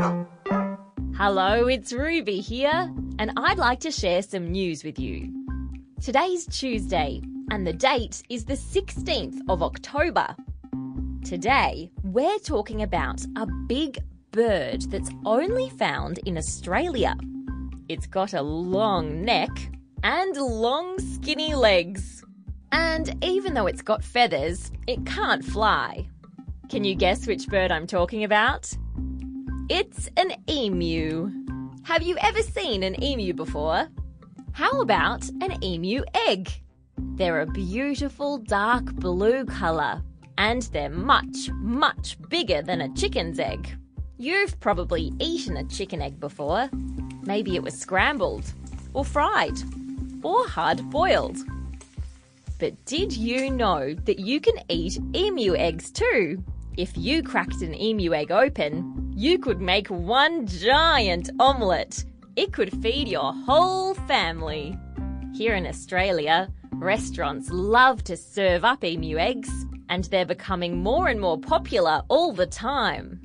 Hello, it's Ruby here, and I'd like to share some news with you. Today's Tuesday, and the date is the 16th of October. Today, we're talking about a big bird that's only found in Australia. It's got a long neck and long skinny legs. And even though it's got feathers, it can't fly. Can you guess which bird I'm talking about? It's an emu. Have you ever seen an emu before? How about an emu egg? They're a beautiful dark blue colour and they're much, much bigger than a chicken's egg. You've probably eaten a chicken egg before. Maybe it was scrambled, or fried, or hard boiled. But did you know that you can eat emu eggs too? If you cracked an emu egg open, you could make one giant omelette. It could feed your whole family. Here in Australia, restaurants love to serve up emu eggs, and they're becoming more and more popular all the time.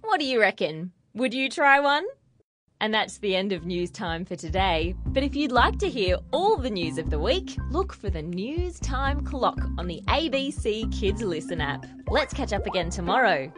What do you reckon? Would you try one? And that's the end of news time for today. But if you'd like to hear all the news of the week, look for the News Time Clock on the ABC Kids Listen app. Let's catch up again tomorrow.